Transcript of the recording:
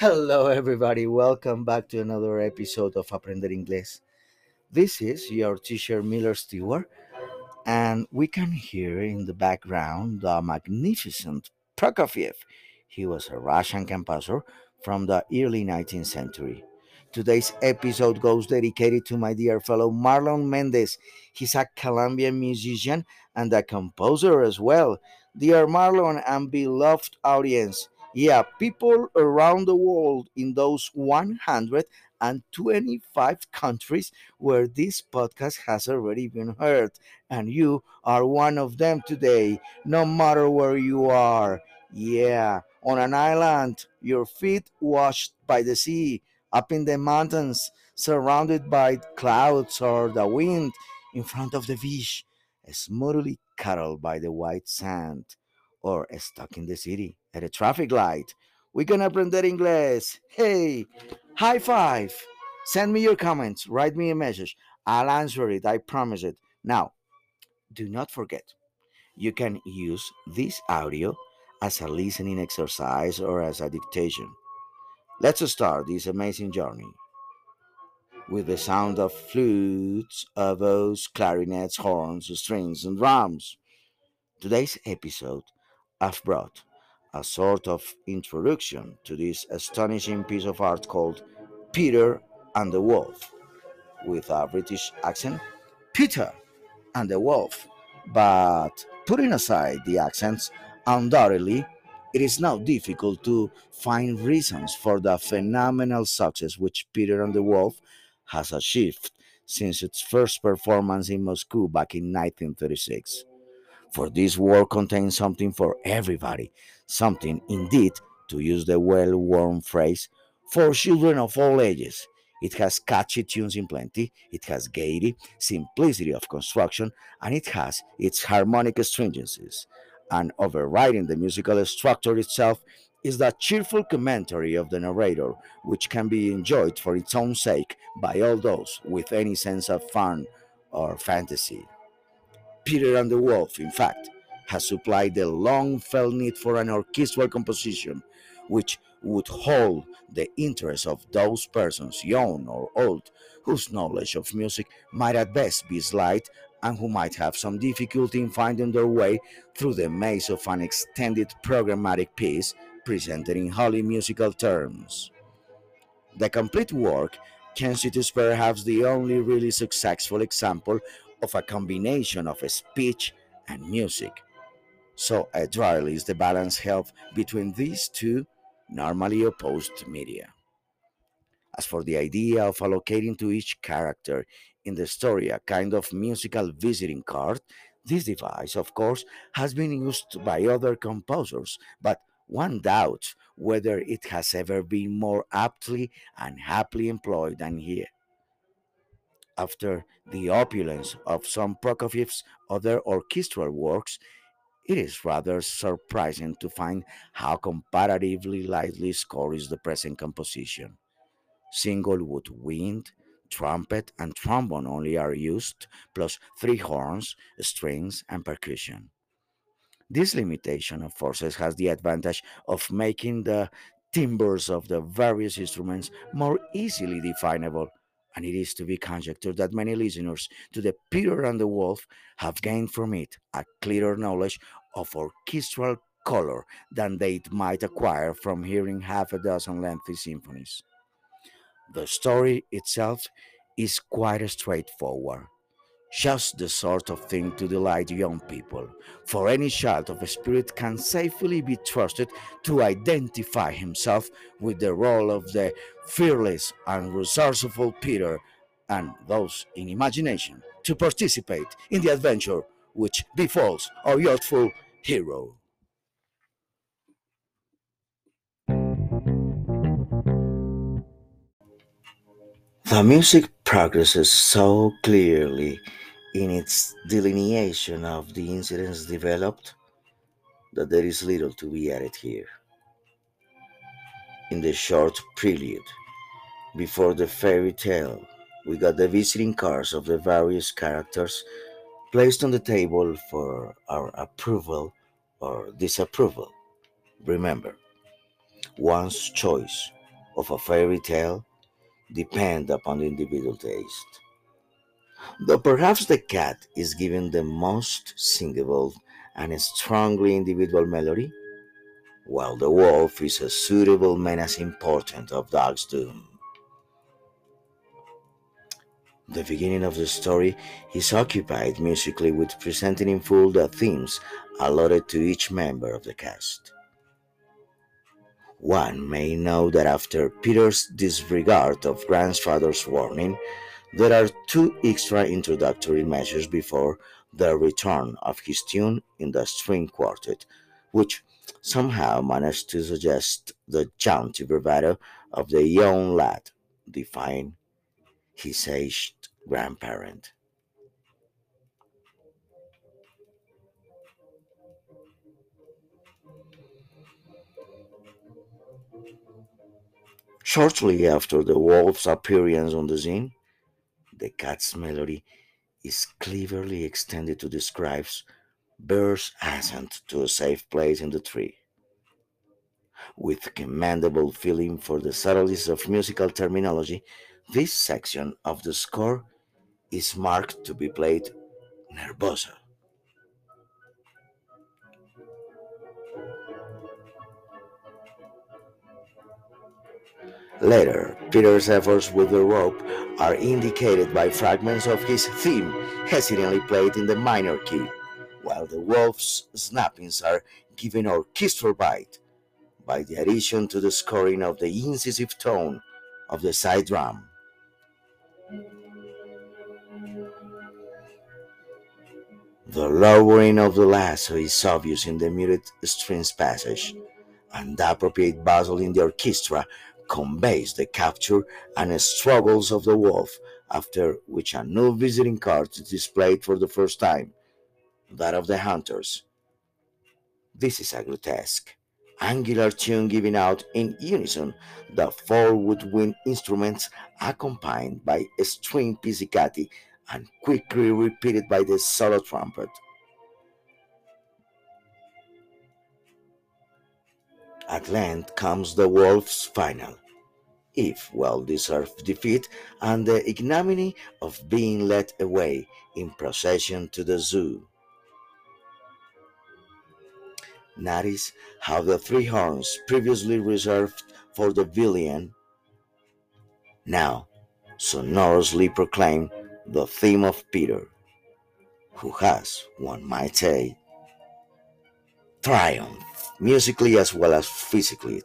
Hello, everybody. Welcome back to another episode of Aprender Inglés. This is your teacher Miller Stewart, and we can hear in the background the magnificent Prokofiev. He was a Russian composer from the early 19th century. Today's episode goes dedicated to my dear fellow Marlon Mendez. He's a Colombian musician and a composer as well. Dear Marlon and beloved audience, yeah, people around the world in those 125 countries where this podcast has already been heard, and you are one of them today, no matter where you are. Yeah, on an island, your feet washed by the sea, up in the mountains, surrounded by clouds or the wind, in front of the beach, smoothly cuddled by the white sand, or stuck in the city at a traffic light. We're gonna aprender inglés. Hey, high five. Send me your comments, write me a message. I'll answer it, I promise it. Now, do not forget, you can use this audio as a listening exercise or as a dictation. Let's start this amazing journey with the sound of flutes, oboes, clarinets, horns, strings, and drums. Today's episode, I've brought a sort of introduction to this astonishing piece of art called Peter and the Wolf, with a British accent, Peter and the Wolf. But putting aside the accents, undoubtedly, it is now difficult to find reasons for the phenomenal success which Peter and the Wolf has achieved since its first performance in Moscow back in 1936. For this work contains something for everybody, something indeed, to use the well worn phrase, for children of all ages. It has catchy tunes in plenty, it has gaiety, simplicity of construction, and it has its harmonic stringencies. And overriding the musical structure itself is that cheerful commentary of the narrator, which can be enjoyed for its own sake by all those with any sense of fun or fantasy. Peter and the Wolf, in fact, has supplied the long felt need for an orchestral composition which would hold the interest of those persons, young or old, whose knowledge of music might at best be slight and who might have some difficulty in finding their way through the maze of an extended programmatic piece presented in wholly musical terms. The complete work constitutes perhaps the only really successful example of a combination of speech and music. So, adroitly is the balance held between these two normally opposed media. As for the idea of allocating to each character in the story a kind of musical visiting card, this device, of course, has been used by other composers, but one doubts whether it has ever been more aptly and happily employed than here. After the opulence of some Prokofiev's other orchestral works, it is rather surprising to find how comparatively lightly scored is the present composition. Single wood wind, trumpet, and trombone only are used, plus three horns, strings, and percussion. This limitation of forces has the advantage of making the timbres of the various instruments more easily definable, and it is to be conjectured that many listeners to the Peter and the Wolf have gained from it a clearer knowledge of orchestral color than they might acquire from hearing half a dozen lengthy symphonies. The story itself is quite straightforward, just the sort of thing to delight young people, for any child of a spirit can safely be trusted to identify himself with the role of the fearless and resourceful Peter, and those in imagination to participate in the adventure which befalls our youthful hero. The music progresses so clearly in its delineation of the incidents developed that there is little to be added here. In the short prelude, before the fairy tale, we got the visiting cards of the various characters placed on the table for our approval or disapproval. Remember, one's choice of a fairy tale depend upon individual taste. Though perhaps the cat is given the most singable and strongly individual melody, while the wolf is a suitable menacing portent of dog's doom. The beginning of the story is occupied musically with presenting in full the themes allotted to each member of the cast. One may know that after Peter's disregard of grandfather's warning, there are two extra introductory measures before the return of his tune in the string quartet, which somehow managed to suggest the jaunty bravado of the young lad, defying his aged grandparent. Shortly after the wolf's appearance on the scene, the cat's melody is cleverly extended to describe Bear's ascent to a safe place in the tree. With commendable feeling for the subtleties of musical terminology, this section of the score is marked to be played nervoso. Later, Peter's efforts with the rope are indicated by fragments of his theme hesitantly played in the minor key, while the wolf's snappings are given orchestral bite by the addition to the scoring of the incisive tone of the side drum. The lowering of the lasso is obvious in the muted strings passage, and the appropriate bustle in the orchestra conveys the capture and struggles of the wolf, after which a new visiting card is displayed for the first time, that of the hunters. This is a grotesque, angular tune given out in unison, the four woodwind instruments accompanied by a string pizzicati and quickly repeated by the solo trumpet. At length comes the wolf's final, if well deserved defeat, and the ignominy of being led away in procession to the zoo. Notice how the three horns previously reserved for the villain now sonorously proclaim the theme of Peter, who has, one might say, triumphed musically as well as physically